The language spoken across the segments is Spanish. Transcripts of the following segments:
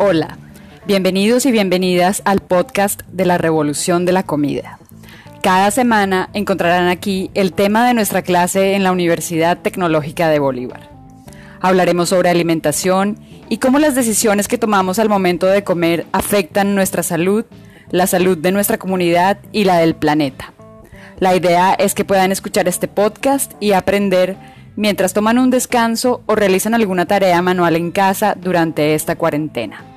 Hola, bienvenidos y bienvenidas al podcast de la Revolución de la Comida. Cada semana encontrarán aquí el tema de nuestra clase en la Universidad Tecnológica de Bolívar. Hablaremos sobre alimentación y cómo las decisiones que tomamos al momento de comer afectan nuestra salud, la salud de nuestra comunidad y la del planeta. La idea es que puedan escuchar este podcast y aprender mientras toman un descanso o realizan alguna tarea manual en casa durante esta cuarentena.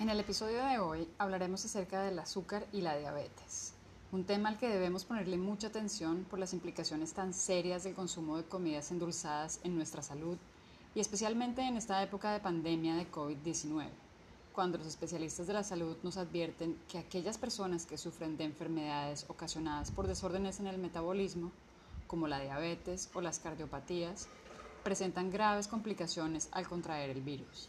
En el episodio de hoy hablaremos acerca del azúcar y la diabetes, un tema al que debemos ponerle mucha atención por las implicaciones tan serias del consumo de comidas endulzadas en nuestra salud y especialmente en esta época de pandemia de COVID-19 cuando los especialistas de la salud nos advierten que aquellas personas que sufren de enfermedades ocasionadas por desórdenes en el metabolismo, como la diabetes o las cardiopatías, presentan graves complicaciones al contraer el virus.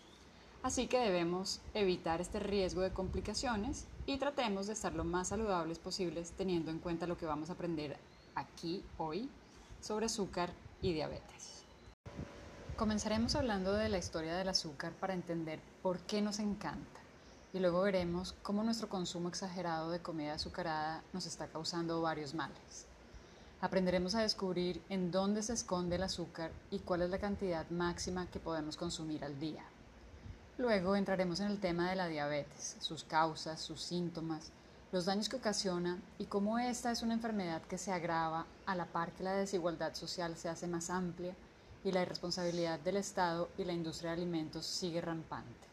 Así que debemos evitar este riesgo de complicaciones y tratemos de estar lo más saludables posibles teniendo en cuenta lo que vamos a aprender aquí hoy sobre azúcar y diabetes. Comenzaremos hablando de la historia del azúcar para entender por qué nos encanta y luego veremos cómo nuestro consumo exagerado de comida azucarada nos está causando varios males. Aprenderemos a descubrir en dónde se esconde el azúcar y cuál es la cantidad máxima que podemos consumir al día. Luego entraremos en el tema de la diabetes, sus causas, sus síntomas, los daños que ocasiona y cómo esta es una enfermedad que se agrava a la par que la desigualdad social se hace más amplia y la irresponsabilidad del Estado y la industria de alimentos sigue rampante.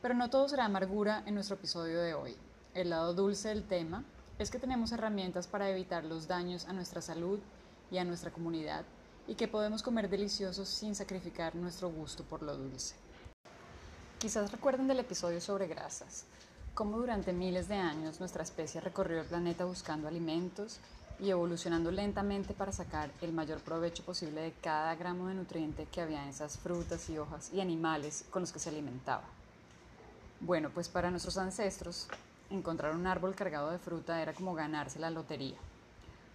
Pero no todo será amargura en nuestro episodio de hoy. El lado dulce del tema es que tenemos herramientas para evitar los daños a nuestra salud y a nuestra comunidad y que podemos comer deliciosos sin sacrificar nuestro gusto por lo dulce. Quizás recuerden del episodio sobre grasas, cómo durante miles de años nuestra especie recorrió el planeta buscando alimentos y evolucionando lentamente para sacar el mayor provecho posible de cada gramo de nutriente que había en esas frutas y hojas y animales con los que se alimentaba. Bueno, pues para nuestros ancestros, encontrar un árbol cargado de fruta era como ganarse la lotería.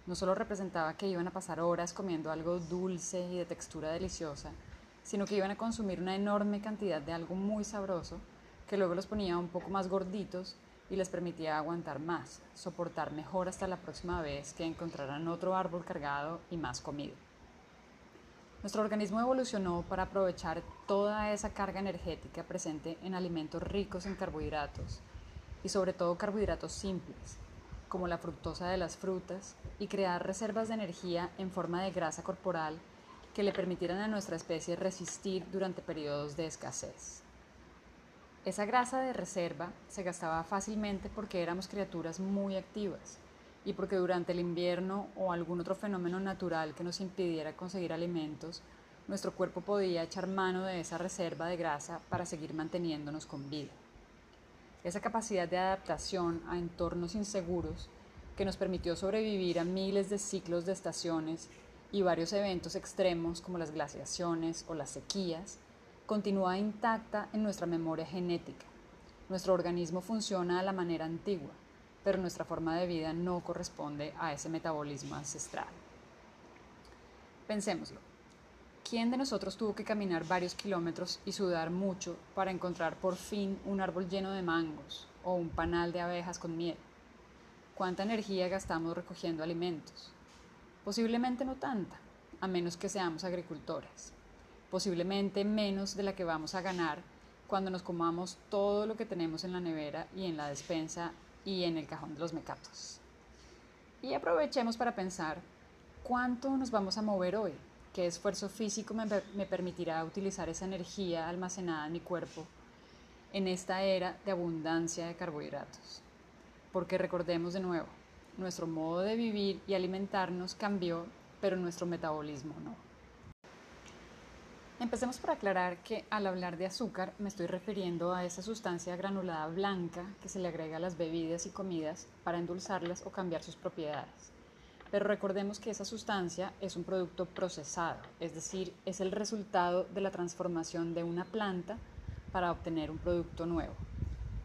No solo representaba que iban a pasar horas comiendo algo dulce y de textura deliciosa, sino que iban a consumir una enorme cantidad de algo muy sabroso que luego los ponía un poco más gorditos y les permitía aguantar más, soportar mejor hasta la próxima vez que encontraran otro árbol cargado y más comido. Nuestro organismo evolucionó para aprovechar toda esa carga energética presente en alimentos ricos en carbohidratos y sobre todo carbohidratos simples, como la fructosa de las frutas, y crear reservas de energía en forma de grasa corporal que le permitieran a nuestra especie resistir durante periodos de escasez. Esa grasa de reserva se gastaba fácilmente porque éramos criaturas muy activas y porque durante el invierno o algún otro fenómeno natural que nos impidiera conseguir alimentos, nuestro cuerpo podía echar mano de esa reserva de grasa para seguir manteniéndonos con vida. Esa capacidad de adaptación a entornos inseguros que nos permitió sobrevivir a miles de ciclos de estaciones y varios eventos extremos como las glaciaciones o las sequías, continúa intacta en nuestra memoria genética. Nuestro organismo funciona a la manera antigua, pero nuestra forma de vida no corresponde a ese metabolismo ancestral. Pensémoslo. ¿Quién de nosotros tuvo que caminar varios kilómetros y sudar mucho para encontrar por fin un árbol lleno de mangos o un panal de abejas con miel? ¿Cuánta energía gastamos recogiendo alimentos? Posiblemente no tanta, a menos que seamos agricultores posiblemente menos de la que vamos a ganar cuando nos comamos todo lo que tenemos en la nevera y en la despensa y en el cajón de los mecatos. Y aprovechemos para pensar cuánto nos vamos a mover hoy, qué esfuerzo físico me, me permitirá utilizar esa energía almacenada en mi cuerpo en esta era de abundancia de carbohidratos. Porque recordemos de nuevo, nuestro modo de vivir y alimentarnos cambió, pero nuestro metabolismo no. Empecemos por aclarar que al hablar de azúcar me estoy refiriendo a esa sustancia granulada blanca que se le agrega a las bebidas y comidas para endulzarlas o cambiar sus propiedades. Pero recordemos que esa sustancia es un producto procesado, es decir, es el resultado de la transformación de una planta para obtener un producto nuevo.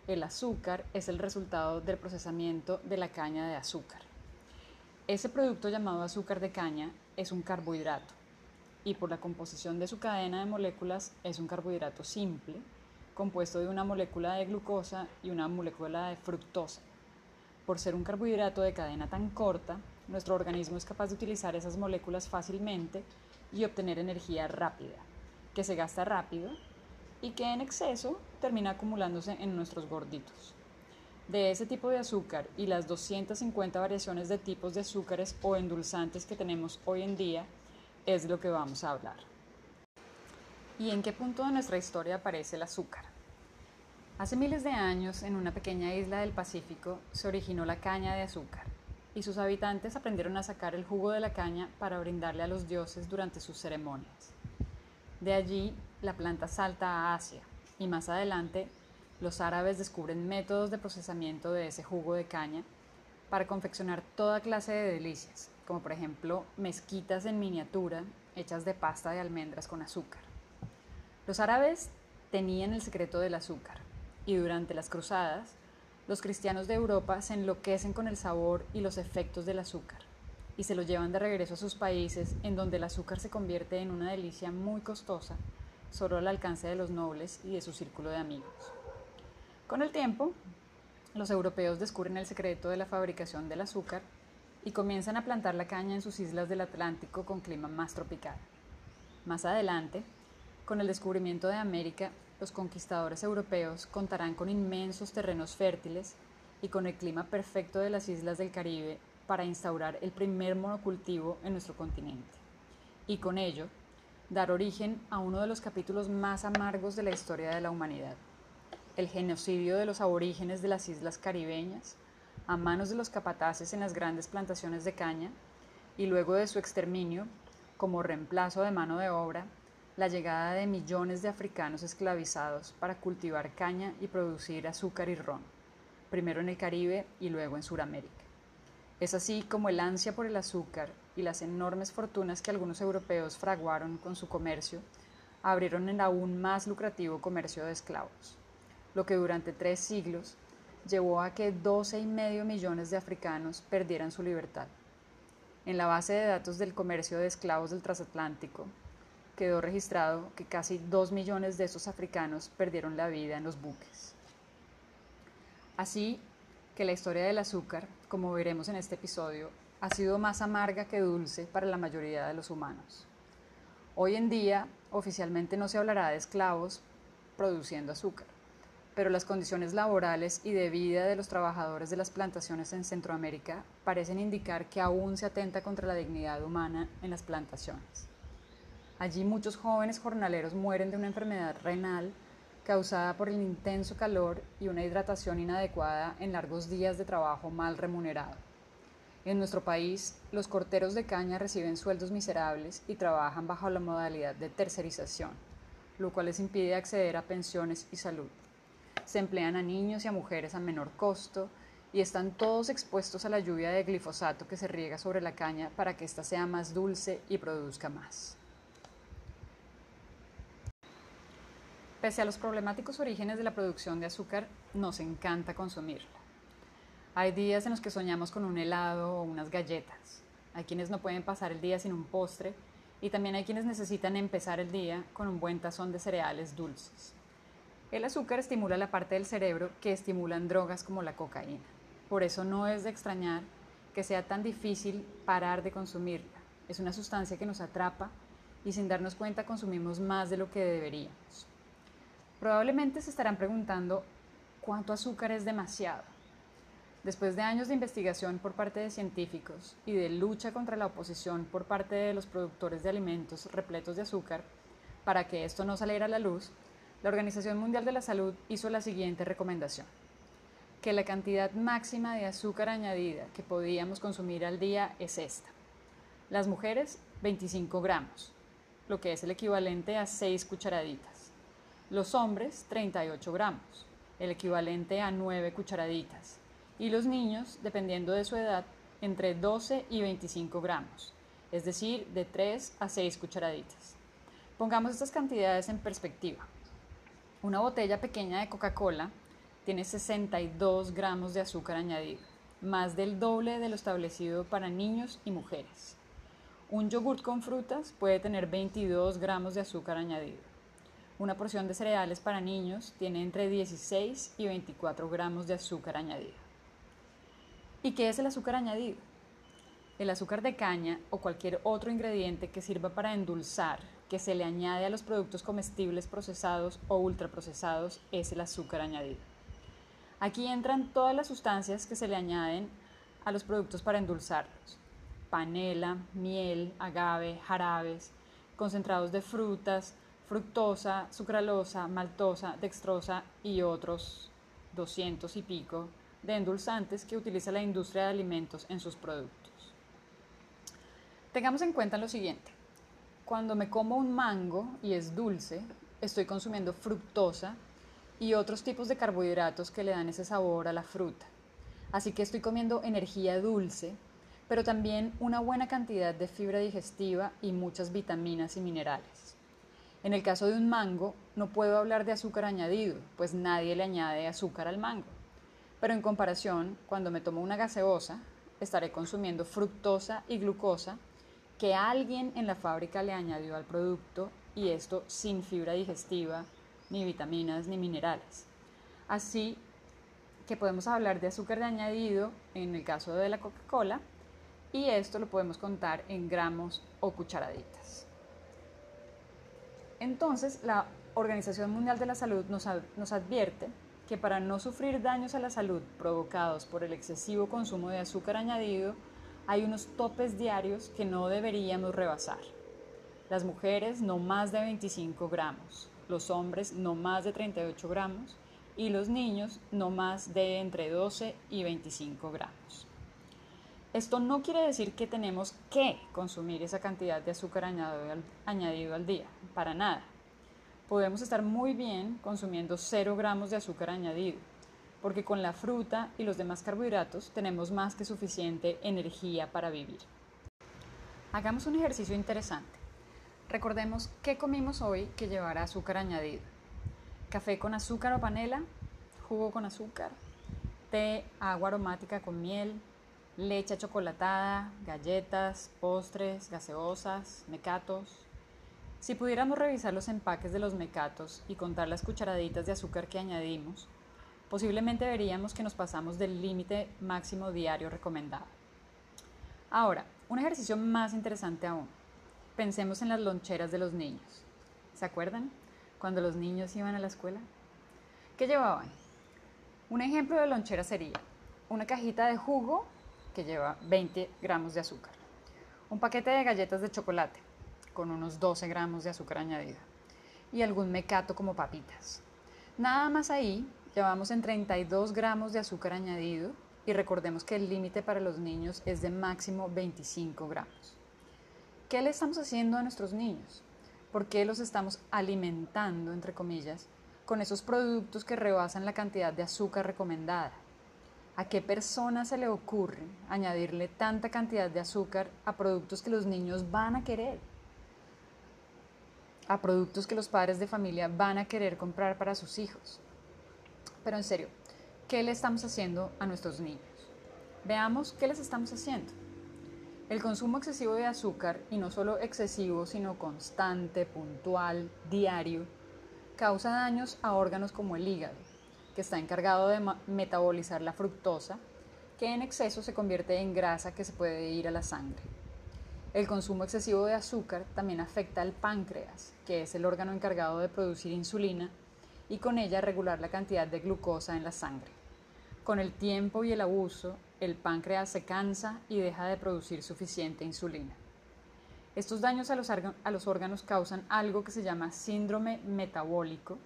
El azúcar es el resultado del procesamiento de la caña de azúcar. Ese producto llamado azúcar de caña es un carbohidrato y por la composición de su cadena de moléculas es un carbohidrato simple, compuesto de una molécula de glucosa y una molécula de fructosa. Por ser un carbohidrato de cadena tan corta, nuestro organismo es capaz de utilizar esas moléculas fácilmente y obtener energía rápida, que se gasta rápido y que en exceso termina acumulándose en nuestros gorditos. De ese tipo de azúcar y las 250 variaciones de tipos de azúcares o endulzantes que tenemos hoy en día es lo que vamos a hablar. ¿Y en qué punto de nuestra historia aparece el azúcar? Hace miles de años, en una pequeña isla del Pacífico, se originó la caña de azúcar, y sus habitantes aprendieron a sacar el jugo de la caña para brindarle a los dioses durante sus ceremonias. De allí, la planta salta a Asia, y más adelante los árabes descubren métodos de procesamiento de ese jugo de caña para confeccionar toda clase de delicias, como por ejemplo mezquitas en miniatura hechas de pasta de almendras con azúcar. Los árabes tenían el secreto del azúcar y durante las cruzadas los cristianos de Europa se enloquecen con el sabor y los efectos del azúcar y se lo llevan de regreso a sus países en donde el azúcar se convierte en una delicia muy costosa solo al alcance de los nobles y de su círculo de amigos. Con el tiempo, los europeos descubren el secreto de la fabricación del azúcar y comienzan a plantar la caña en sus islas del Atlántico con clima más tropical. Más adelante, con el descubrimiento de América, los conquistadores europeos contarán con inmensos terrenos fértiles y con el clima perfecto de las islas del Caribe para instaurar el primer monocultivo en nuestro continente. Y con ello, dar origen a uno de los capítulos más amargos de la historia de la humanidad, el genocidio de los aborígenes de las islas caribeñas a manos de los capataces en las grandes plantaciones de caña y luego de su exterminio, como reemplazo de mano de obra, la llegada de millones de africanos esclavizados para cultivar caña y producir azúcar y ron, primero en el Caribe y luego en Sudamérica. Es así como el ansia por el azúcar y las enormes fortunas que algunos europeos fraguaron con su comercio abrieron el aún más lucrativo comercio de esclavos, lo que durante tres siglos llevó a que 12,5 millones de africanos perdieran su libertad. En la base de datos del comercio de esclavos del transatlántico quedó registrado que casi 2 millones de esos africanos perdieron la vida en los buques. Así que la historia del azúcar, como veremos en este episodio, ha sido más amarga que dulce para la mayoría de los humanos. Hoy en día, oficialmente no se hablará de esclavos produciendo azúcar, pero las condiciones laborales y de vida de los trabajadores de las plantaciones en Centroamérica parecen indicar que aún se atenta contra la dignidad humana en las plantaciones. Allí muchos jóvenes jornaleros mueren de una enfermedad renal causada por el intenso calor y una hidratación inadecuada en largos días de trabajo mal remunerado. En nuestro país, los corteros de caña reciben sueldos miserables y trabajan bajo la modalidad de tercerización, lo cual les impide acceder a pensiones y salud. Se emplean a niños y a mujeres a menor costo y están todos expuestos a la lluvia de glifosato que se riega sobre la caña para que ésta sea más dulce y produzca más. Pese a los problemáticos orígenes de la producción de azúcar, nos encanta consumirla. Hay días en los que soñamos con un helado o unas galletas. Hay quienes no pueden pasar el día sin un postre y también hay quienes necesitan empezar el día con un buen tazón de cereales dulces. El azúcar estimula la parte del cerebro que estimulan drogas como la cocaína. Por eso no es de extrañar que sea tan difícil parar de consumirla. Es una sustancia que nos atrapa y sin darnos cuenta consumimos más de lo que deberíamos. Probablemente se estarán preguntando cuánto azúcar es demasiado. Después de años de investigación por parte de científicos y de lucha contra la oposición por parte de los productores de alimentos repletos de azúcar, para que esto no saliera a la luz, la Organización Mundial de la Salud hizo la siguiente recomendación, que la cantidad máxima de azúcar añadida que podíamos consumir al día es esta. Las mujeres, 25 gramos, lo que es el equivalente a 6 cucharaditas. Los hombres, 38 gramos, el equivalente a 9 cucharaditas y los niños, dependiendo de su edad, entre 12 y 25 gramos, es decir, de 3 a 6 cucharaditas. Pongamos estas cantidades en perspectiva. Una botella pequeña de Coca-Cola tiene 62 gramos de azúcar añadido, más del doble de lo establecido para niños y mujeres. Un yogurt con frutas puede tener 22 gramos de azúcar añadido. Una porción de cereales para niños tiene entre 16 y 24 gramos de azúcar añadido. ¿Y qué es el azúcar añadido? El azúcar de caña o cualquier otro ingrediente que sirva para endulzar, que se le añade a los productos comestibles procesados o ultraprocesados, es el azúcar añadido. Aquí entran todas las sustancias que se le añaden a los productos para endulzarlos. Panela, miel, agave, jarabes, concentrados de frutas, fructosa, sucralosa, maltosa, dextrosa y otros 200 y pico de endulzantes que utiliza la industria de alimentos en sus productos. Tengamos en cuenta lo siguiente. Cuando me como un mango y es dulce, estoy consumiendo fructosa y otros tipos de carbohidratos que le dan ese sabor a la fruta. Así que estoy comiendo energía dulce, pero también una buena cantidad de fibra digestiva y muchas vitaminas y minerales. En el caso de un mango, no puedo hablar de azúcar añadido, pues nadie le añade azúcar al mango. Pero en comparación, cuando me tomo una gaseosa, estaré consumiendo fructosa y glucosa que alguien en la fábrica le añadió al producto y esto sin fibra digestiva, ni vitaminas, ni minerales. Así que podemos hablar de azúcar de añadido en el caso de la Coca-Cola y esto lo podemos contar en gramos o cucharaditas. Entonces, la Organización Mundial de la Salud nos, advierte que para no sufrir daños a la salud provocados por el excesivo consumo de azúcar añadido, hay unos topes diarios que no deberíamos rebasar. Las mujeres no más de 25 gramos, los hombres no más de 38 gramos y los niños no más de entre 12 y 25 gramos. Esto no quiere decir que tenemos que consumir esa cantidad de azúcar añadido al, día, para nada. Podemos estar muy bien consumiendo 0 gramos de azúcar añadido, porque con la fruta y los demás carbohidratos tenemos más que suficiente energía para vivir. Hagamos un ejercicio interesante. Recordemos qué comimos hoy que llevará azúcar añadido. Café con azúcar o panela, jugo con azúcar, té, agua aromática con miel, leche chocolatada, galletas, postres, gaseosas, mecatos. Si pudiéramos revisar los empaques de los mecatos y contar las cucharaditas de azúcar que añadimos, posiblemente veríamos que nos pasamos del límite máximo diario recomendado. Ahora, un ejercicio más interesante aún. Pensemos en las loncheras de los niños. ¿Se acuerdan? Cuando los niños iban a la escuela. ¿Qué llevaban? Un ejemplo de lonchera sería una cajita de jugo que lleva 20 gramos de azúcar, un paquete de galletas de chocolate con unos 12 gramos de azúcar añadida y algún mecato como papitas. Nada más ahí llevamos en 32 gramos de azúcar añadido y recordemos que el límite para los niños es de máximo 25 gramos. ¿Qué le estamos haciendo a nuestros niños? ¿Por qué los estamos alimentando, entre comillas, con esos productos que rebasan la cantidad de azúcar recomendada? ¿A qué persona se le ocurre añadirle tanta cantidad de azúcar a productos que los niños van a querer? A productos que los padres de familia van a querer comprar para sus hijos. Pero en serio, ¿qué le estamos haciendo a nuestros niños? Veamos qué les estamos haciendo. El consumo excesivo de azúcar, y no solo excesivo, sino constante, puntual, diario, causa daños a órganos como el hígado, que está encargado de metabolizar la fructosa, que en exceso se convierte en grasa que se puede ir a la sangre. El consumo excesivo de azúcar también afecta al páncreas, que es el órgano encargado de producir insulina y con ella regular la cantidad de glucosa en la sangre. Con el tiempo y el abuso, el páncreas se cansa y deja de producir suficiente insulina. Estos daños a los, órganos causan algo que se llama síndrome metabólico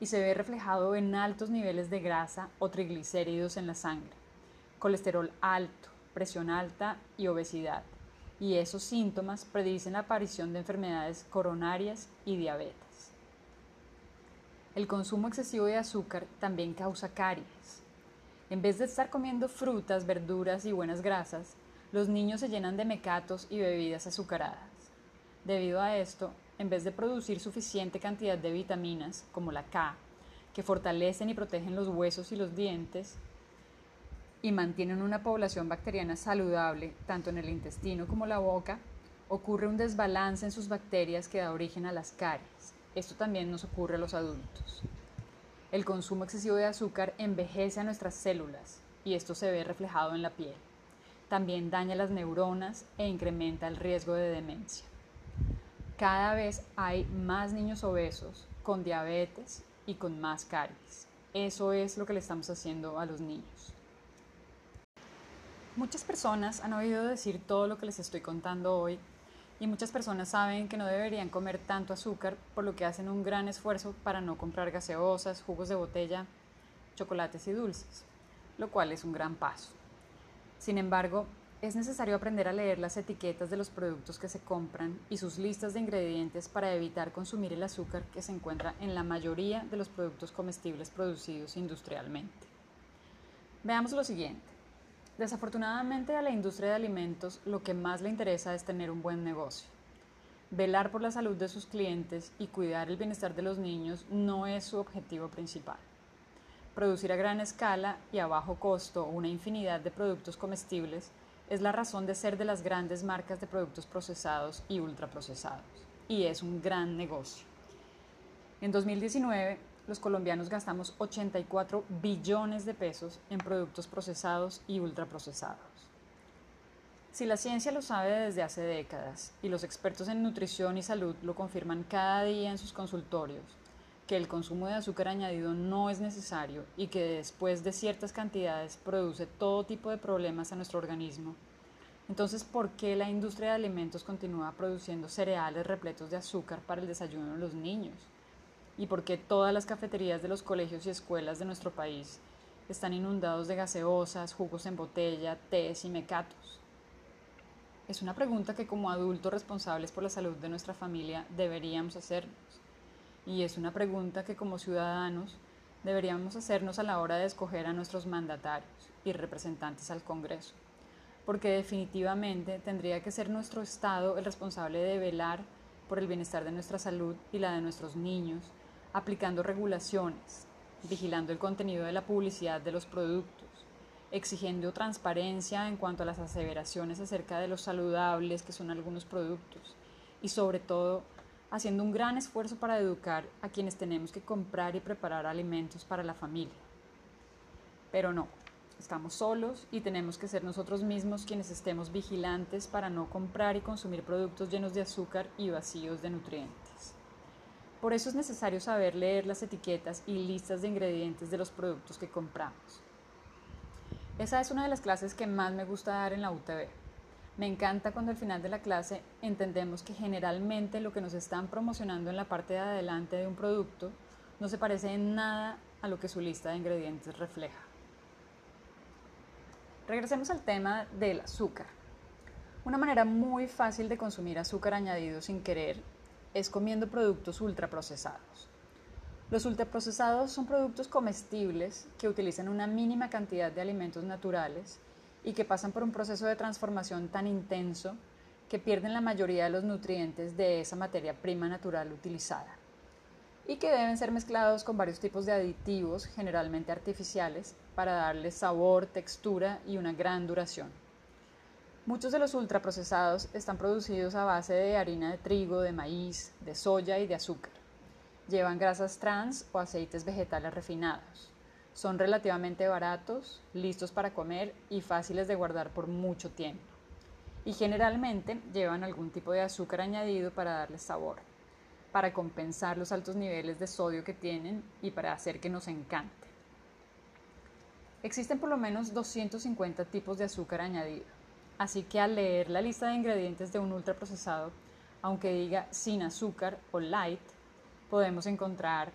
y se ve reflejado en altos niveles de grasa o triglicéridos en la sangre, colesterol alto, presión alta y obesidad. Y esos síntomas predicen la aparición de enfermedades coronarias y diabetes. El consumo excesivo de azúcar también causa caries en vez de estar comiendo frutas, verduras y buenas grasas, los niños se llenan de mecatos y bebidas azucaradas. Debido a esto, en vez de producir suficiente cantidad de vitaminas, como la K, que fortalecen y protegen los huesos y los dientes, y mantienen una población bacteriana saludable tanto en el intestino como la boca, ocurre un desbalance en sus bacterias que da origen a las caries. Esto también nos ocurre a los adultos. El consumo excesivo de azúcar envejece a nuestras células y esto se ve reflejado en la piel. También daña las neuronas e incrementa el riesgo de demencia. Cada vez hay más niños obesos con diabetes y con más caries. Eso es lo que le estamos haciendo a los niños. Muchas personas han oído decir todo lo que les estoy contando hoy y muchas personas saben que no deberían comer tanto azúcar, por lo que hacen un gran esfuerzo para no comprar gaseosas, jugos de botella, chocolates y dulces, lo cual es un gran paso. Sin embargo, es necesario aprender a leer las etiquetas de los productos que se compran y sus listas de ingredientes para evitar consumir el azúcar que se encuentra en la mayoría de los productos comestibles producidos industrialmente. Veamos lo siguiente. Desafortunadamente a la industria de alimentos lo que más le interesa es tener un buen negocio. Velar por la salud de sus clientes y cuidar el bienestar de los niños no es su objetivo principal. Producir a gran escala y a bajo costo una infinidad de productos comestibles es la razón de ser de las grandes marcas de productos procesados y ultraprocesados, y es un gran negocio. En 2019, los colombianos gastamos 84 billones de pesos en productos procesados y ultraprocesados. Si la ciencia lo sabe desde hace décadas y los expertos en nutrición y salud lo confirman cada día en sus consultorios, que el consumo de azúcar añadido no es necesario y que después de ciertas cantidades produce todo tipo de problemas a nuestro organismo, entonces, ¿por qué la industria de alimentos continúa produciendo cereales repletos de azúcar para el desayuno de los niños? y por qué todas las cafeterías de los colegios y escuelas de nuestro país están inundados de gaseosas, jugos en botella, tés y mecatos. Es una pregunta que como adultos responsables por la salud de nuestra familia deberíamos hacernos. Y es una pregunta que como ciudadanos deberíamos hacernos a la hora de escoger a nuestros mandatarios y representantes al Congreso. Porque definitivamente tendría que ser nuestro Estado el responsable de velar por el bienestar de nuestra salud y la de nuestros niños aplicando regulaciones, vigilando el contenido de la publicidad de los productos, exigiendo transparencia en cuanto a las aseveraciones acerca de los saludables que son algunos productos y sobre todo haciendo un gran esfuerzo para educar a quienes tenemos que comprar y preparar alimentos para la familia. Pero no, estamos solos y tenemos que ser nosotros mismos quienes estemos vigilantes para no comprar y consumir productos llenos de azúcar y vacíos de nutrientes. Por eso es necesario saber leer las etiquetas y listas de ingredientes de los productos que compramos. Esa es una de las clases que más me gusta dar en la UTV. Me encanta cuando al final de la clase entendemos que generalmente lo que nos están promocionando en la parte de adelante de un producto no se parece en nada a lo que su lista de ingredientes refleja. Regresemos al tema del azúcar. Una manera muy fácil de consumir azúcar añadido sin querer es comiendo productos ultraprocesados. Los ultraprocesados son productos comestibles que utilizan una mínima cantidad de alimentos naturales y que pasan por un proceso de transformación tan intenso que pierden la mayoría de los nutrientes de esa materia prima natural utilizada y que deben ser mezclados con varios tipos de aditivos, generalmente artificiales, para darles sabor, textura y una gran duración. Muchos de los ultraprocesados están producidos a base de harina de trigo, de maíz, de soya y de azúcar. Llevan grasas trans o aceites vegetales refinados. Son relativamente baratos, listos para comer y fáciles de guardar por mucho tiempo. Y generalmente llevan algún tipo de azúcar añadido para darles sabor, para compensar los altos niveles de sodio que tienen y para hacer que nos encante. Existen por lo menos 250 tipos de azúcar añadido Así que al leer la lista de ingredientes de un ultraprocesado, aunque diga sin azúcar o light, podemos encontrar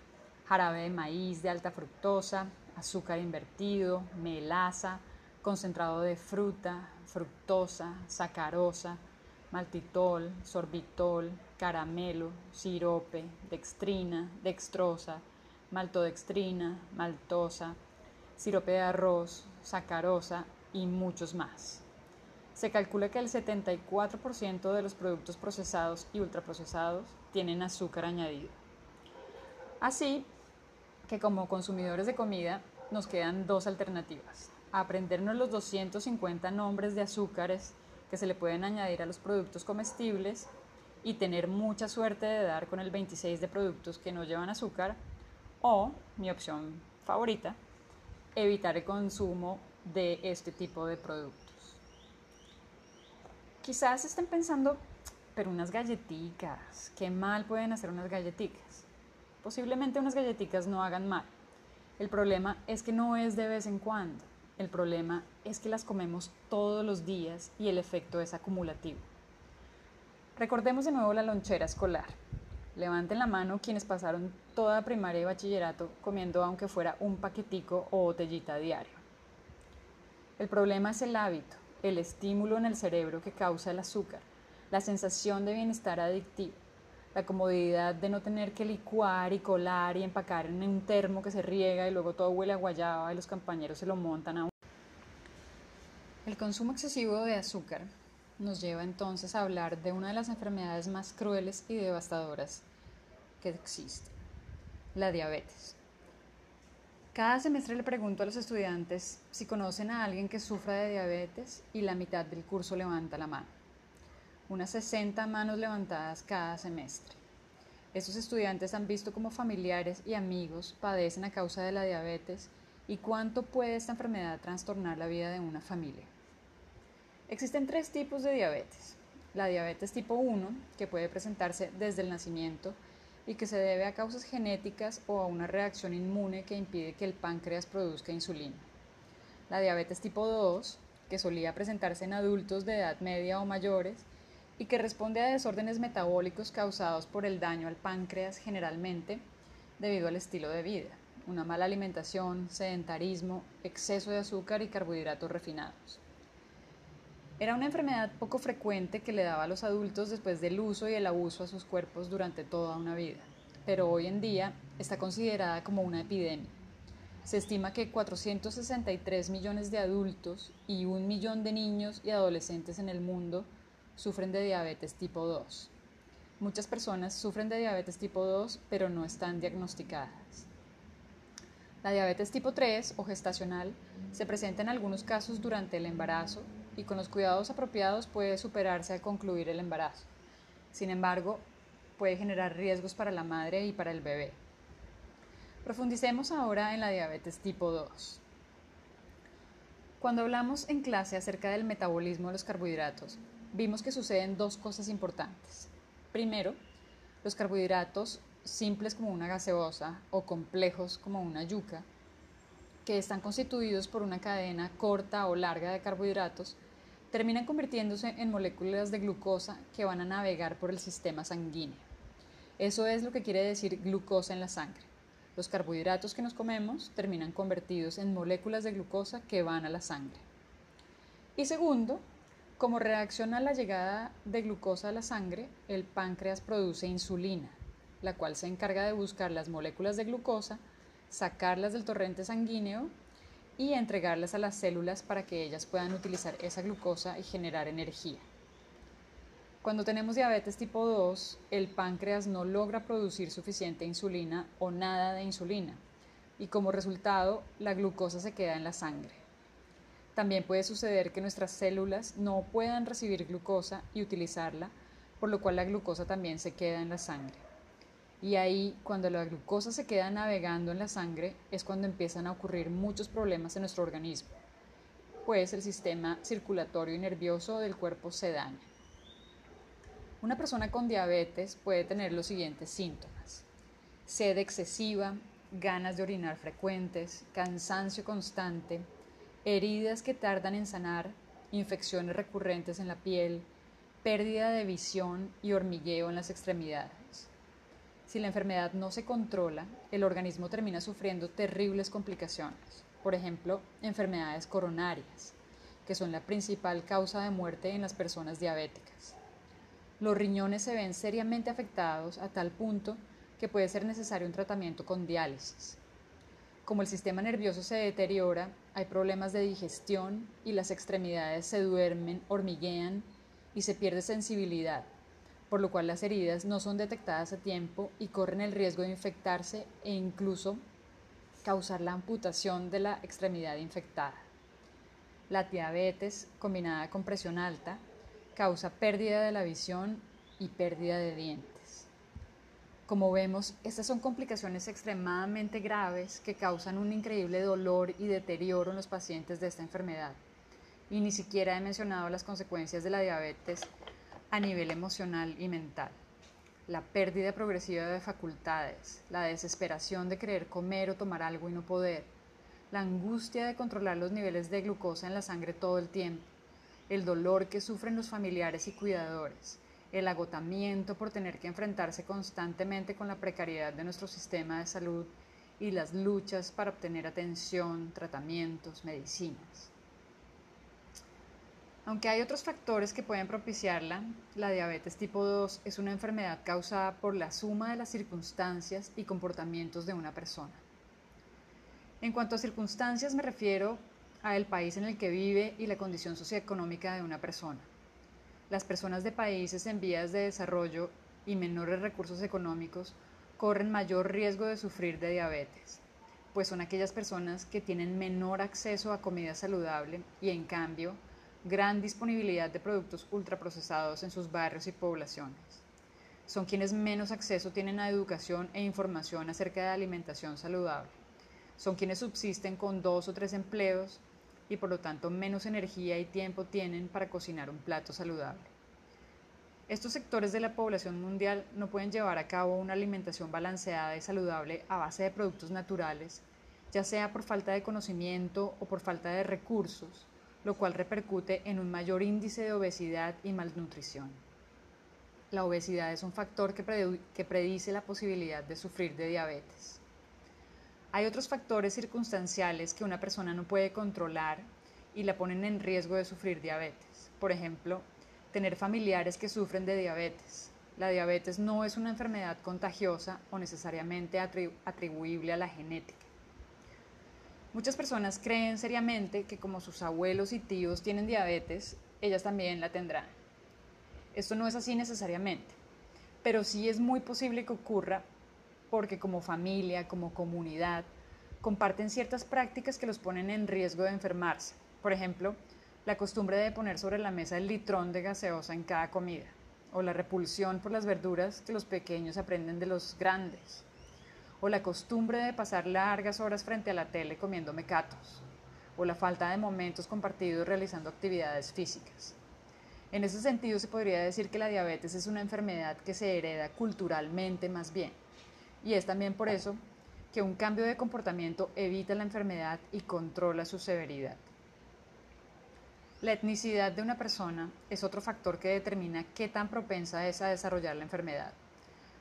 jarabe de maíz de alta fructosa, azúcar invertido, melaza, concentrado de fruta, fructosa, sacarosa, maltitol, sorbitol, caramelo, sirope, dextrina, dextrosa, maltodextrina, maltosa, sirope de arroz, sacarosa y muchos más. Se calcula que el 74% de los productos procesados y ultraprocesados tienen azúcar añadido. Así que como consumidores de comida nos quedan dos alternativas. Aprendernos los 250 nombres de azúcares que se le pueden añadir a los productos comestibles y tener mucha suerte de dar con el 26 de productos que no llevan azúcar o, mi opción favorita, evitar el consumo de este tipo de productos. Quizás estén pensando, pero unas galletitas, ¿qué mal pueden hacer unas galletitas? Posiblemente unas galletitas no hagan mal. El problema es que no es de vez en cuando. El problema es que las comemos todos los días y el efecto es acumulativo. Recordemos de nuevo la lonchera escolar. Levanten la mano quienes pasaron toda primaria y bachillerato comiendo aunque fuera un paquetico o botellita diario. El problema es el hábito, el estímulo en el cerebro que causa el azúcar, la sensación de bienestar adictivo, la comodidad de no tener que licuar y colar y empacar en un termo que se riega y luego todo huele a guayaba y los compañeros se lo montan a un... El consumo excesivo de azúcar nos lleva entonces a hablar de una de las enfermedades más crueles y devastadoras que existen, la diabetes. Cada semestre le pregunto a los estudiantes si conocen a alguien que sufra de diabetes y la mitad del curso levanta la mano. Unas 60 manos levantadas cada semestre. Estos estudiantes han visto cómo familiares y amigos padecen a causa de la diabetes y cuánto puede esta enfermedad trastornar la vida de una familia. Existen tres tipos de diabetes. La diabetes tipo 1, que puede presentarse desde el nacimiento y que se debe a causas genéticas o a una reacción inmune que impide que el páncreas produzca insulina. La diabetes tipo 2, que solía presentarse en adultos de edad media o mayores y que responde a desórdenes metabólicos causados por el daño al páncreas generalmente debido al estilo de vida, una mala alimentación, sedentarismo, exceso de azúcar y carbohidratos refinados. Era una enfermedad poco frecuente que le daba a los adultos después del uso y el abuso a sus cuerpos durante toda una vida, pero hoy en día está considerada como una epidemia. Se estima que 463 millones de adultos y un millón de niños y adolescentes en el mundo sufren de diabetes tipo 2. Muchas personas sufren de diabetes tipo 2, pero no están diagnosticadas. La diabetes tipo 3 o gestacional se presenta en algunos casos durante el embarazo y con los cuidados apropiados puede superarse al concluir el embarazo. Sin embargo, puede generar riesgos para la madre y para el bebé. Profundicemos ahora en la diabetes tipo 2. Cuando hablamos en clase acerca del metabolismo de los carbohidratos, vimos que suceden dos cosas importantes. Primero, los carbohidratos simples como una gaseosa o complejos como una yuca, que están constituidos por una cadena corta o larga de carbohidratos, terminan convirtiéndose en moléculas de glucosa que van a navegar por el sistema sanguíneo. Eso es lo que quiere decir glucosa en la sangre. Los carbohidratos que nos comemos terminan convertidos en moléculas de glucosa que van a la sangre. Y segundo, como reacción a la llegada de glucosa a la sangre, el páncreas produce insulina, la cual se encarga de buscar las moléculas de glucosa, sacarlas del torrente sanguíneo y entregarlas a las células para que ellas puedan utilizar esa glucosa y generar energía. Cuando tenemos diabetes tipo 2, el páncreas no logra producir suficiente insulina o nada de insulina y como resultado la glucosa se queda en la sangre. También puede suceder que nuestras células no puedan recibir glucosa y utilizarla, por lo cual la glucosa también se queda en la sangre. Y ahí, cuando la glucosa se queda navegando en la sangre, es cuando empiezan a ocurrir muchos problemas en nuestro organismo, pues el sistema circulatorio y nervioso del cuerpo se daña. Una persona con diabetes puede tener los siguientes síntomas. Sed excesiva, ganas de orinar frecuentes, cansancio constante, heridas que tardan en sanar, infecciones recurrentes en la piel, pérdida de visión y hormigueo en las extremidades. Si la enfermedad no se controla, el organismo termina sufriendo terribles complicaciones, por ejemplo, enfermedades coronarias, que son la principal causa de muerte en las personas diabéticas. Los riñones se ven seriamente afectados a tal punto que puede ser necesario un tratamiento con diálisis. Como el sistema nervioso se deteriora, hay problemas de digestión y las extremidades se duermen, hormiguean y se pierde sensibilidad, por lo cual las heridas no son detectadas a tiempo y corren el riesgo de infectarse e incluso causar la amputación de la extremidad infectada. La diabetes combinada con presión alta causa pérdida de la visión y pérdida de dientes. Como vemos, estas son complicaciones extremadamente graves que causan un increíble dolor y deterioro en los pacientes de esta enfermedad. Y ni siquiera he mencionado las consecuencias de la diabetes a nivel emocional y mental. La pérdida progresiva de facultades, la desesperación de querer comer o tomar algo y no poder, la angustia de controlar los niveles de glucosa en la sangre todo el tiempo, el dolor que sufren los familiares y cuidadores, el agotamiento por tener que enfrentarse constantemente con la precariedad de nuestro sistema de salud y las luchas para obtener atención, tratamientos, medicinas. Aunque hay otros factores que pueden propiciarla, la diabetes tipo 2 es una enfermedad causada por la suma de las circunstancias y comportamientos de una persona. En cuanto a circunstancias me refiero a el país en el que vive y la condición socioeconómica de una persona. Las personas de países en vías de desarrollo y menores recursos económicos corren mayor riesgo de sufrir de diabetes, pues son aquellas personas que tienen menor acceso a comida saludable y en cambio gran disponibilidad de productos ultraprocesados en sus barrios y poblaciones. Son quienes menos acceso tienen a educación e información acerca de alimentación saludable. Son quienes subsisten con dos o tres empleos y por lo tanto menos energía y tiempo tienen para cocinar un plato saludable. Estos sectores de la población mundial no pueden llevar a cabo una alimentación balanceada y saludable a base de productos naturales, ya sea por falta de conocimiento o por falta de recursos, lo cual repercute en un mayor índice de obesidad y malnutrición. La obesidad es un factor que, predice la posibilidad de sufrir de diabetes. Hay otros factores circunstanciales que una persona no puede controlar y la ponen en riesgo de sufrir diabetes. Por ejemplo, tener familiares que sufren de diabetes. La diabetes no es una enfermedad contagiosa o necesariamente atribuible a la genética. Muchas personas creen seriamente que como sus abuelos y tíos tienen diabetes, ellas también la tendrán. Esto no es así necesariamente, pero sí es muy posible que ocurra porque como familia, como comunidad, comparten ciertas prácticas que los ponen en riesgo de enfermarse. Por ejemplo, la costumbre de poner sobre la mesa el litrón de gaseosa en cada comida, o la repulsión por las verduras que los pequeños aprenden de los grandes o la costumbre de pasar largas horas frente a la tele comiendo mecatos, o la falta de momentos compartidos realizando actividades físicas. En ese sentido se podría decir que la diabetes es una enfermedad que se hereda culturalmente más bien, y es también por eso que un cambio de comportamiento evita la enfermedad y controla su severidad. La etnicidad de una persona es otro factor que determina qué tan propensa es a desarrollar la enfermedad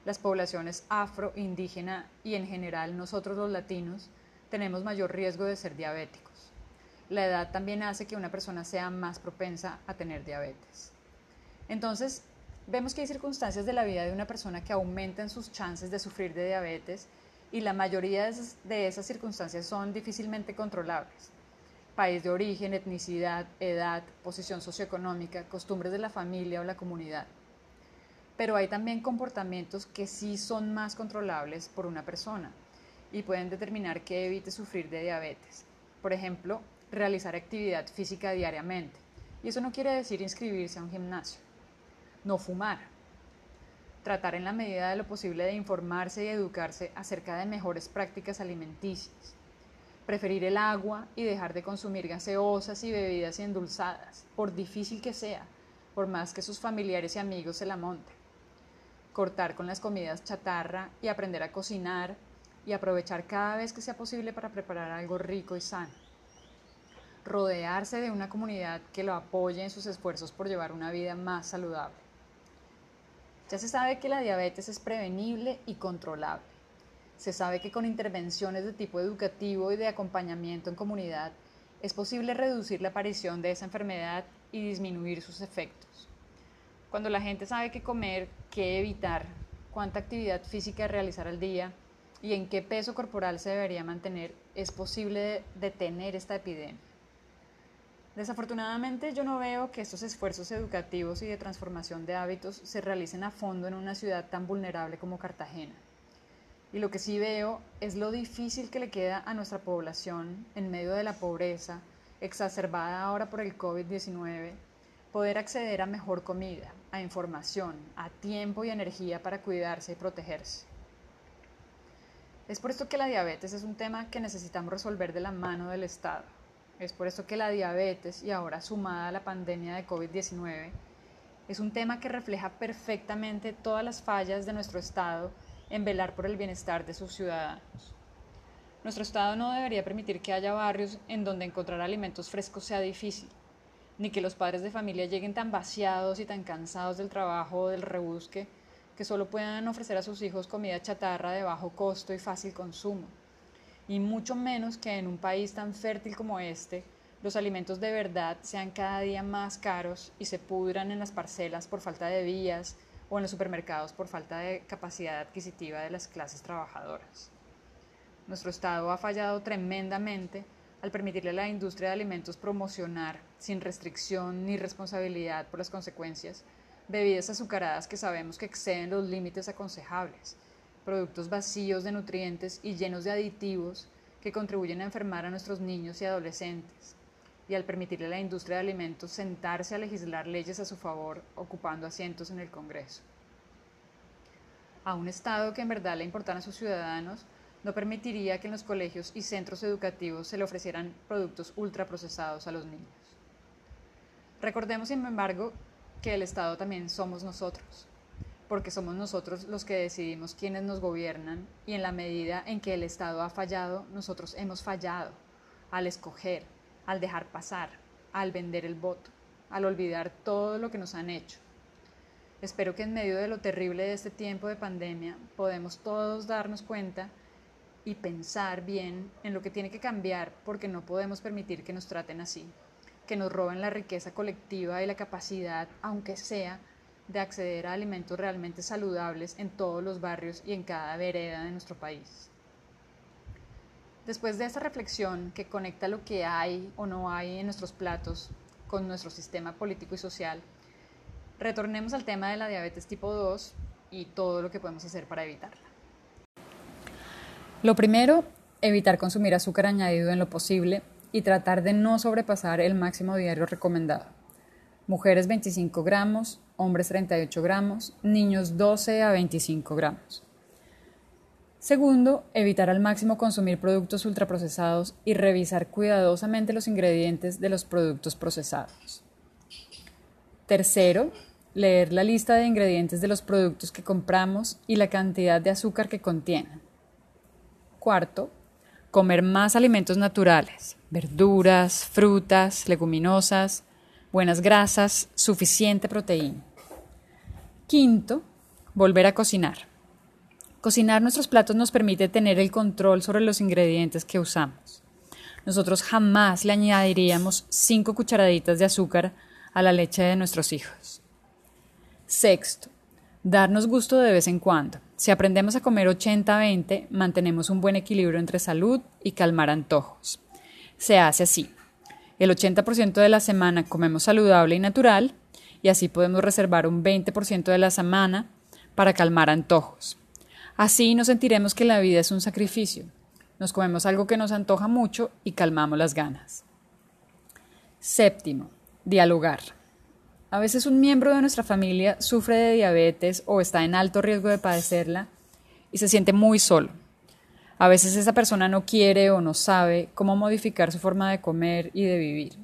las poblaciones afro, indígena y en general nosotros los latinos tenemos mayor riesgo de ser diabéticos. La edad también hace que una persona sea más propensa a tener diabetes. Entonces, vemos que hay circunstancias de la vida de una persona que aumentan sus chances de sufrir de diabetes y la mayoría de esas circunstancias son difícilmente controlables. País de origen, etnicidad, edad, posición socioeconómica, costumbres de la familia o la comunidad pero hay también comportamientos que sí son más controlables por una persona y pueden determinar que evite sufrir de diabetes. Por ejemplo, realizar actividad física diariamente. Y eso no quiere decir inscribirse a un gimnasio. No fumar. Tratar en la medida de lo posible de informarse y educarse acerca de mejores prácticas alimenticias. Preferir el agua y dejar de consumir gaseosas y bebidas endulzadas, por difícil que sea, por más que sus familiares y amigos se la monten cortar con las comidas chatarra y aprender a cocinar y aprovechar cada vez que sea posible para preparar algo rico y sano. Rodearse de una comunidad que lo apoye en sus esfuerzos por llevar una vida más saludable. Ya se sabe que la diabetes es prevenible y controlable. Se sabe que con intervenciones de tipo educativo y de acompañamiento en comunidad es posible reducir la aparición de esa enfermedad y disminuir sus efectos. Cuando la gente sabe qué comer, qué evitar, cuánta actividad física realizar al día y en qué peso corporal se debería mantener, es posible detener esta epidemia. Desafortunadamente yo no veo que estos esfuerzos educativos y de transformación de hábitos se realicen a fondo en una ciudad tan vulnerable como Cartagena. Y lo que sí veo es lo difícil que le queda a nuestra población en medio de la pobreza, exacerbada ahora por el COVID-19, poder acceder a mejor comida, a información, a tiempo y energía para cuidarse y protegerse. Es por esto que la diabetes es un tema que necesitamos resolver de la mano del Estado. Es por esto que la diabetes, y ahora sumada a la pandemia de COVID-19, es un tema que refleja perfectamente todas las fallas de nuestro Estado en velar por el bienestar de sus ciudadanos. Nuestro Estado no debería permitir que haya barrios en donde encontrar alimentos frescos sea difícil, ni que los padres de familia lleguen tan vaciados y tan cansados del trabajo o del rebusque que solo puedan ofrecer a sus hijos comida chatarra de bajo costo y fácil consumo, y mucho menos que en un país tan fértil como este, los alimentos de verdad sean cada día más caros y se pudran en las parcelas por falta de vías o en los supermercados por falta de capacidad adquisitiva de las clases trabajadoras. Nuestro Estado ha fallado tremendamente al permitirle a la industria de alimentos promocionar, sin restricción ni responsabilidad por las consecuencias, bebidas azucaradas que sabemos que exceden los límites aconsejables, productos vacíos de nutrientes y llenos de aditivos que contribuyen a enfermar a nuestros niños y adolescentes, y al permitirle a la industria de alimentos sentarse a legislar leyes a su favor, ocupando asientos en el Congreso. A un Estado que en verdad le importan a sus ciudadanos, no permitiría que en los colegios y centros educativos se le ofrecieran productos ultraprocesados a los niños. Recordemos, sin embargo, que el Estado también somos nosotros, porque somos nosotros los que decidimos quiénes nos gobiernan y en la medida en que el Estado ha fallado, nosotros hemos fallado al escoger, al dejar pasar, al vender el voto, al olvidar todo lo que nos han hecho. Espero que en medio de lo terrible de este tiempo de pandemia podemos todos darnos cuenta y pensar bien en lo que tiene que cambiar porque no podemos permitir que nos traten así, que nos roben la riqueza colectiva y la capacidad, aunque sea, de acceder a alimentos realmente saludables en todos los barrios y en cada vereda de nuestro país. Después de esta reflexión que conecta lo que hay o no hay en nuestros platos con nuestro sistema político y social, retornemos al tema de la diabetes tipo 2 y todo lo que podemos hacer para evitarla. Lo primero, evitar consumir azúcar añadido en lo posible y tratar de no sobrepasar el máximo diario recomendado. Mujeres 25 gramos, hombres 38 gramos, niños 12 a 25 gramos. Segundo, evitar al máximo consumir productos ultraprocesados y revisar cuidadosamente los ingredientes de los productos procesados. Tercero, leer la lista de ingredientes de los productos que compramos y la cantidad de azúcar que contienen. Cuarto, comer más alimentos naturales, verduras, frutas, leguminosas, buenas grasas, suficiente proteína. Quinto, volver a cocinar. Cocinar nuestros platos nos permite tener el control sobre los ingredientes que usamos. Nosotros jamás le añadiríamos cinco cucharaditas de azúcar a la leche de nuestros hijos. Sexto, darnos gusto de vez en cuando. Si aprendemos a comer 80-20, mantenemos un buen equilibrio entre salud y calmar antojos. Se hace así. El 80% de la semana comemos saludable y natural y así podemos reservar un 20% de la semana para calmar antojos. Así nos sentiremos que la vida es un sacrificio. Nos comemos algo que nos antoja mucho y calmamos las ganas. Séptimo, dialogar. A veces un miembro de nuestra familia sufre de diabetes o está en alto riesgo de padecerla y se siente muy solo. A veces esa persona no quiere o no sabe cómo modificar su forma de comer y de vivir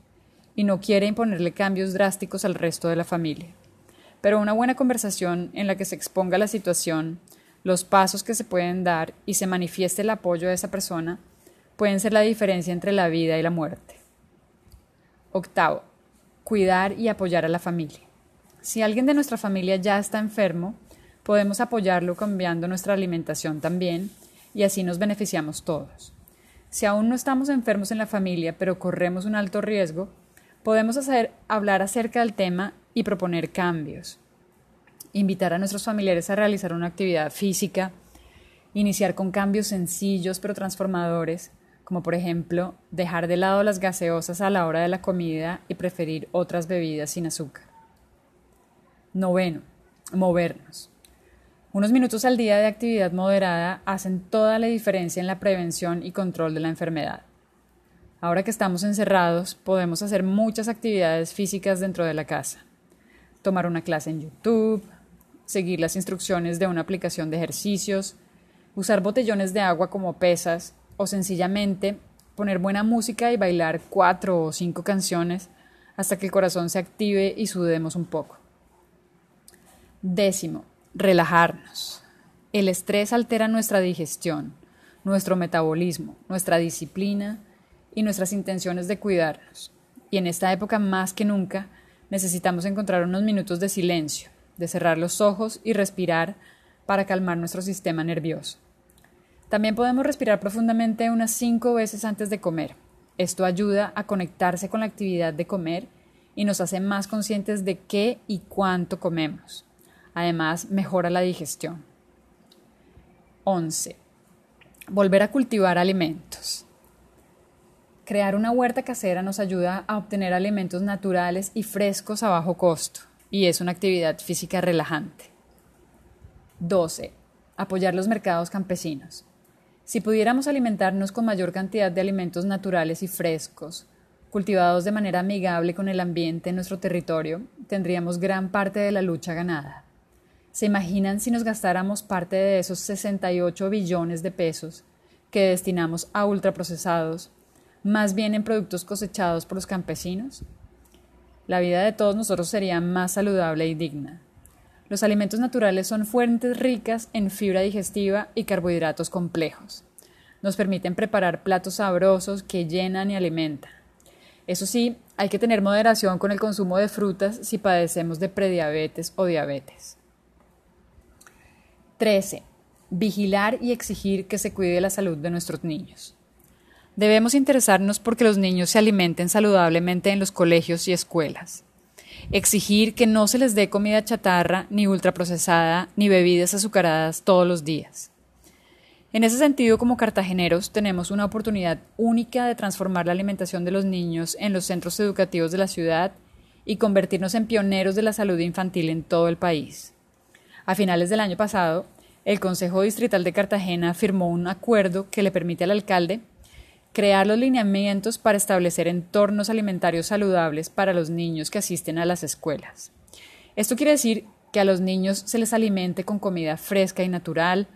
y no quiere imponerle cambios drásticos al resto de la familia. Pero una buena conversación en la que se exponga la situación, los pasos que se pueden dar y se manifieste el apoyo de esa persona pueden ser la diferencia entre la vida y la muerte. Octavo, cuidar y apoyar a la familia. Si alguien de nuestra familia ya está enfermo, podemos apoyarlo cambiando nuestra alimentación también y así nos beneficiamos todos. Si aún no estamos enfermos en la familia, pero corremos un alto riesgo, podemos hacer, hablar acerca del tema y proponer cambios. Invitar a nuestros familiares a realizar una actividad física, iniciar con cambios sencillos pero transformadores, como por ejemplo dejar de lado las gaseosas a la hora de la comida y preferir otras bebidas sin azúcar. Noveno, movernos. Unos minutos al día de actividad moderada hacen toda la diferencia en la prevención y control de la enfermedad. Ahora que estamos encerrados, podemos hacer muchas actividades físicas dentro de la casa. Tomar una clase en YouTube, seguir las instrucciones de una aplicación de ejercicios, usar botellones de agua como pesas o sencillamente poner buena música y bailar cuatro o cinco canciones hasta que el corazón se active y sudemos un poco. Décimo, relajarnos. El estrés altera nuestra digestión, nuestro metabolismo, nuestra disciplina y nuestras intenciones de cuidarnos. Y en esta época más que nunca necesitamos encontrar unos minutos de silencio, de cerrar los ojos y respirar para calmar nuestro sistema nervioso. También podemos respirar profundamente unas cinco veces antes de comer. Esto ayuda a conectarse con la actividad de comer y nos hace más conscientes de qué y cuánto comemos. Además, mejora la digestión. 11. Volver a cultivar alimentos. Crear una huerta casera nos ayuda a obtener alimentos naturales y frescos a bajo costo, y es una actividad física relajante. 12. Apoyar los mercados campesinos. Si pudiéramos alimentarnos con mayor cantidad de alimentos naturales y frescos, cultivados de manera amigable con el ambiente en nuestro territorio, tendríamos gran parte de la lucha ganada. ¿Se imaginan si nos gastáramos parte de esos 68 billones de pesos que destinamos a ultraprocesados, más bien en productos cosechados por los campesinos? La vida de todos nosotros sería más saludable y digna. Los alimentos naturales son fuentes ricas en fibra digestiva y carbohidratos complejos. Nos permiten preparar platos sabrosos que llenan y alimentan. Eso sí, hay que tener moderación con el consumo de frutas si padecemos de prediabetes o diabetes. 13. Vigilar y exigir que se cuide la salud de nuestros niños. Debemos interesarnos porque los niños se alimenten saludablemente en los colegios y escuelas. Exigir que no se les dé comida chatarra, ni ultraprocesada, ni bebidas azucaradas todos los días. En ese sentido, como cartageneros, tenemos una oportunidad única de transformar la alimentación de los niños en los centros educativos de la ciudad y convertirnos en pioneros de la salud infantil en todo el país. A finales del año pasado, el Consejo Distrital de Cartagena firmó un acuerdo que le permite al alcalde crear los lineamientos para establecer entornos alimentarios saludables para los niños que asisten a las escuelas. Esto quiere decir que a los niños se les alimente con comida fresca y natural,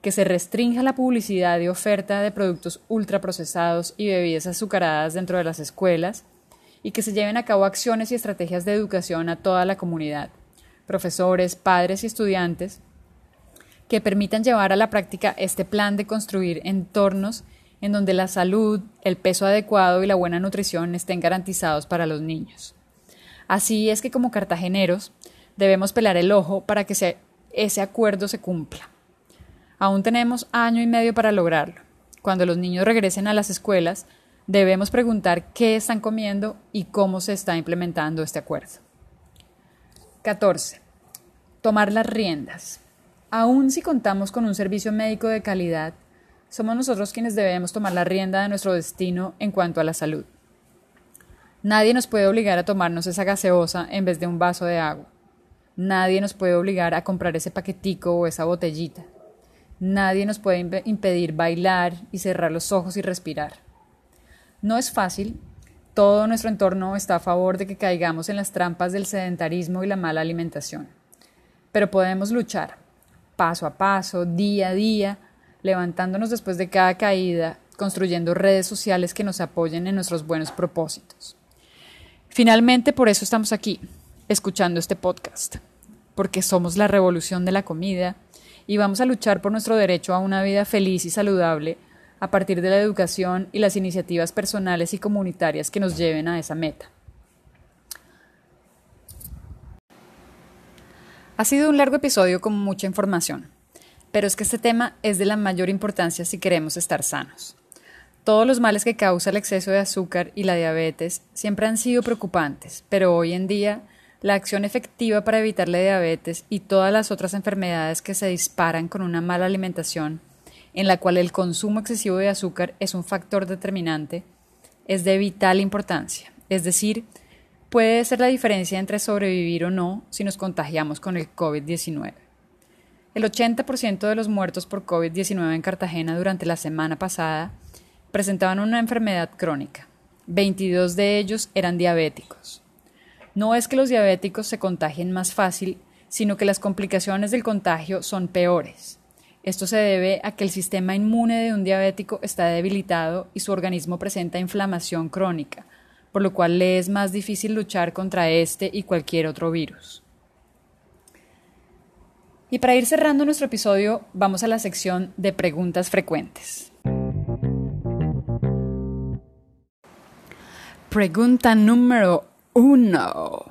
que se restrinja la publicidad y oferta de productos ultraprocesados y bebidas azucaradas dentro de las escuelas, y que se lleven a cabo acciones y estrategias de educación a toda la comunidad profesores, padres y estudiantes que permitan llevar a la práctica este plan de construir entornos en donde la salud, el peso adecuado y la buena nutrición estén garantizados para los niños. Así es que como cartageneros debemos pelar el ojo para que ese acuerdo se cumpla. Aún tenemos año y medio para lograrlo. Cuando los niños regresen a las escuelas, debemos preguntar qué están comiendo y cómo se está implementando este acuerdo. 14. Tomar las riendas. Aun si contamos con un servicio médico de calidad, somos nosotros quienes debemos tomar la rienda de nuestro destino en cuanto a la salud. Nadie nos puede obligar a tomarnos esa gaseosa en vez de un vaso de agua. Nadie nos puede obligar a comprar ese paquetico o esa botellita. Nadie nos puede impedir bailar y cerrar los ojos y respirar. No es fácil, todo nuestro entorno está a favor de que caigamos en las trampas del sedentarismo y la mala alimentación. Pero podemos luchar, paso a paso, día a día, levantándonos después de cada caída, construyendo redes sociales que nos apoyen en nuestros buenos propósitos. Finalmente, por eso estamos aquí, escuchando este podcast, porque somos la revolución de la comida y vamos a luchar por nuestro derecho a una vida feliz y saludable a partir de la educación y las iniciativas personales y comunitarias que nos lleven a esa meta. Ha sido un largo episodio con mucha información, pero es que este tema es de la mayor importancia si queremos estar sanos. Todos los males que causa el exceso de azúcar y la diabetes siempre han sido preocupantes, pero hoy en día la acción efectiva para evitar la diabetes y todas las otras enfermedades que se disparan con una mala alimentación en la cual el consumo excesivo de azúcar es un factor determinante, es de vital importancia. Es decir, puede ser la diferencia entre sobrevivir o no si nos contagiamos con el COVID-19. El 80% de los muertos por COVID-19 en Cartagena durante la semana pasada presentaban una enfermedad crónica, 22 de ellos eran diabéticos. No es que los diabéticos se contagien más fácil, sino que las complicaciones del contagio son peores. Esto se debe a que el sistema inmune de un diabético está debilitado y su organismo presenta inflamación crónica, por lo cual le es más difícil luchar contra este y cualquier otro virus. Y para ir cerrando nuestro episodio, vamos a la sección de preguntas frecuentes. Pregunta número uno.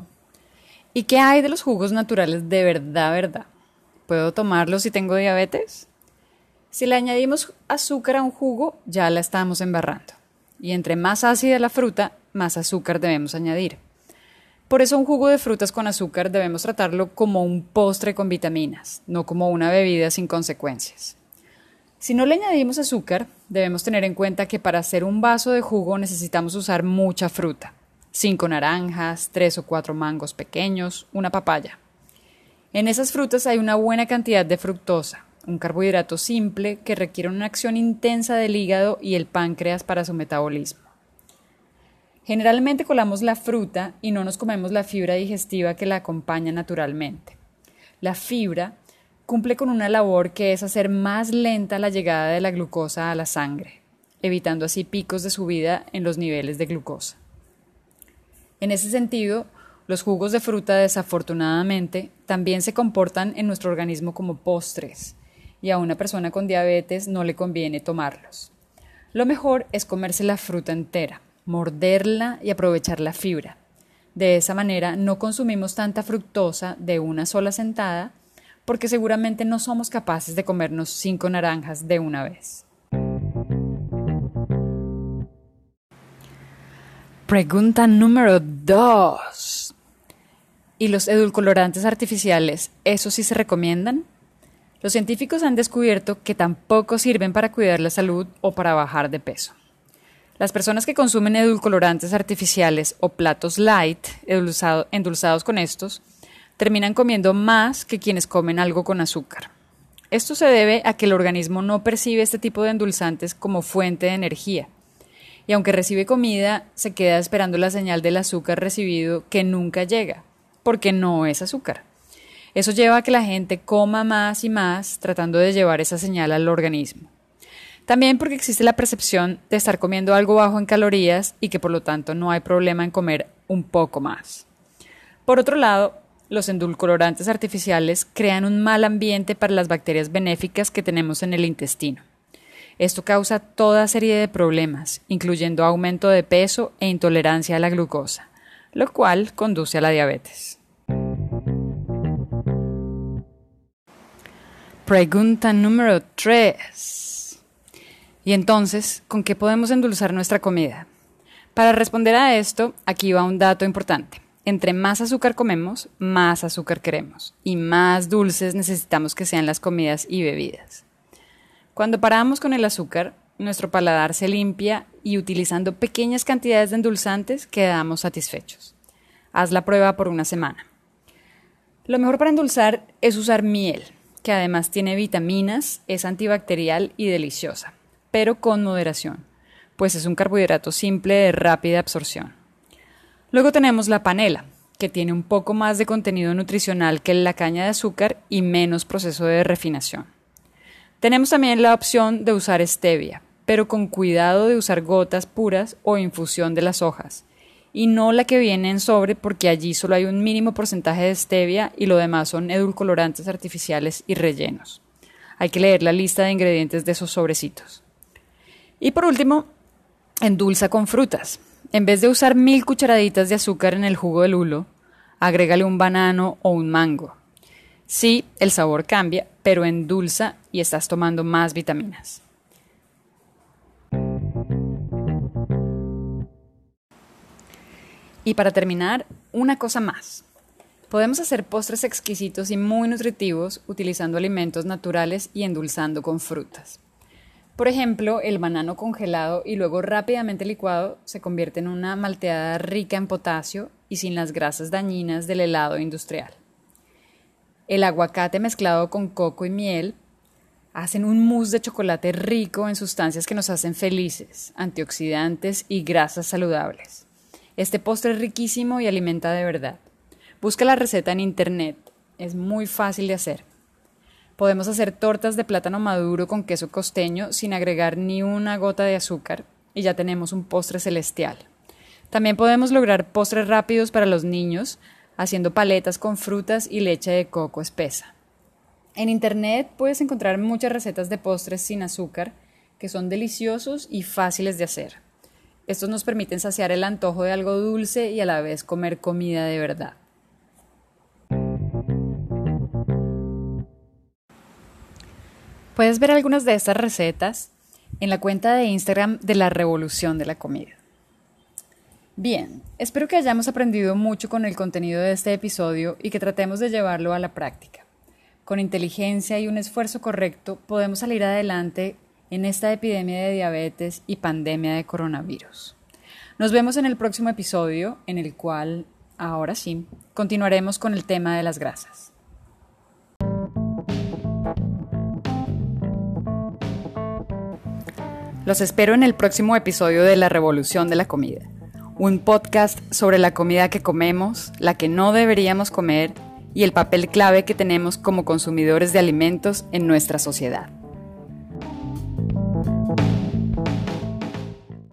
¿Y qué hay de los jugos naturales de verdad, verdad? ¿Puedo tomarlos si tengo diabetes? Si le añadimos azúcar a un jugo, ya la estamos embarrando. Y entre más ácida la fruta, más azúcar debemos añadir. Por eso un jugo de frutas con azúcar debemos tratarlo como un postre con vitaminas, no como una bebida sin consecuencias. Si no le añadimos azúcar, debemos tener en cuenta que para hacer un vaso de jugo necesitamos usar mucha fruta. Cinco naranjas, tres o cuatro mangos pequeños, una papaya. En esas frutas hay una buena cantidad de fructosa, un carbohidrato simple que requiere una acción intensa del hígado y el páncreas para su metabolismo. Generalmente colamos la fruta y no nos comemos la fibra digestiva que la acompaña naturalmente. La fibra cumple con una labor que es hacer más lenta la llegada de la glucosa a la sangre, evitando así picos de subida en los niveles de glucosa. En ese sentido, los jugos de fruta, desafortunadamente, también se comportan en nuestro organismo como postres, y a una persona con diabetes no le conviene tomarlos. Lo mejor es comerse la fruta entera, morderla y aprovechar la fibra. De esa manera no consumimos tanta fructosa de una sola sentada, porque seguramente no somos capaces de comernos cinco naranjas de una vez. Pregunta número 2. ¿Y los edulcorantes artificiales, eso sí se recomiendan? Los científicos han descubierto que tampoco sirven para cuidar la salud o para bajar de peso. Las personas que consumen edulcorantes artificiales o platos light, endulzados con estos, terminan comiendo más que quienes comen algo con azúcar. Esto se debe a que el organismo no percibe este tipo de endulzantes como fuente de energía y aunque recibe comida, se queda esperando la señal del azúcar recibido que nunca llega porque no es azúcar. Eso lleva a que la gente coma más y más tratando de llevar esa señal al organismo. También porque existe la percepción de estar comiendo algo bajo en calorías y que por lo tanto no hay problema en comer un poco más. Por otro lado, los endulcorantes artificiales crean un mal ambiente para las bacterias benéficas que tenemos en el intestino. Esto causa toda serie de problemas, incluyendo aumento de peso e intolerancia a la glucosa lo cual conduce a la diabetes. Pregunta número 3. Y entonces, ¿con qué podemos endulzar nuestra comida? Para responder a esto, aquí va un dato importante. Entre más azúcar comemos, más azúcar queremos y más dulces necesitamos que sean las comidas y bebidas. Cuando paramos con el azúcar, nuestro paladar se limpia y utilizando pequeñas cantidades de endulzantes quedamos satisfechos. Haz la prueba por una semana. Lo mejor para endulzar es usar miel, que además tiene vitaminas, es antibacterial y deliciosa, pero con moderación, pues es un carbohidrato simple de rápida absorción. Luego tenemos la panela, que tiene un poco más de contenido nutricional que la caña de azúcar y menos proceso de refinación. Tenemos también la opción de usar stevia, pero con cuidado de usar gotas puras o infusión de las hojas, y no la que viene en sobre porque allí solo hay un mínimo porcentaje de stevia y lo demás son edulcorantes artificiales y rellenos. Hay que leer la lista de ingredientes de esos sobrecitos. Y por último, endulza con frutas. En vez de usar mil cucharaditas de azúcar en el jugo del lulo, agrégale un banano o un mango. Sí, el sabor cambia, pero endulza y estás tomando más vitaminas. Y para terminar, una cosa más. Podemos hacer postres exquisitos y muy nutritivos utilizando alimentos naturales y endulzando con frutas. Por ejemplo, el banano congelado y luego rápidamente licuado se convierte en una malteada rica en potasio y sin las grasas dañinas del helado industrial. El aguacate mezclado con coco y miel hacen un mousse de chocolate rico en sustancias que nos hacen felices, antioxidantes y grasas saludables. Este postre es riquísimo y alimenta de verdad. Busca la receta en internet, es muy fácil de hacer. Podemos hacer tortas de plátano maduro con queso costeño sin agregar ni una gota de azúcar y ya tenemos un postre celestial. También podemos lograr postres rápidos para los niños haciendo paletas con frutas y leche de coco espesa. En Internet puedes encontrar muchas recetas de postres sin azúcar que son deliciosos y fáciles de hacer. Estos nos permiten saciar el antojo de algo dulce y a la vez comer comida de verdad. Puedes ver algunas de estas recetas en la cuenta de Instagram de la Revolución de la Comida. Bien, espero que hayamos aprendido mucho con el contenido de este episodio y que tratemos de llevarlo a la práctica. Con inteligencia y un esfuerzo correcto podemos salir adelante en esta epidemia de diabetes y pandemia de coronavirus. Nos vemos en el próximo episodio en el cual, ahora sí, continuaremos con el tema de las grasas. Los espero en el próximo episodio de La Revolución de la Comida, un podcast sobre la comida que comemos, la que no deberíamos comer y el papel clave que tenemos como consumidores de alimentos en nuestra sociedad.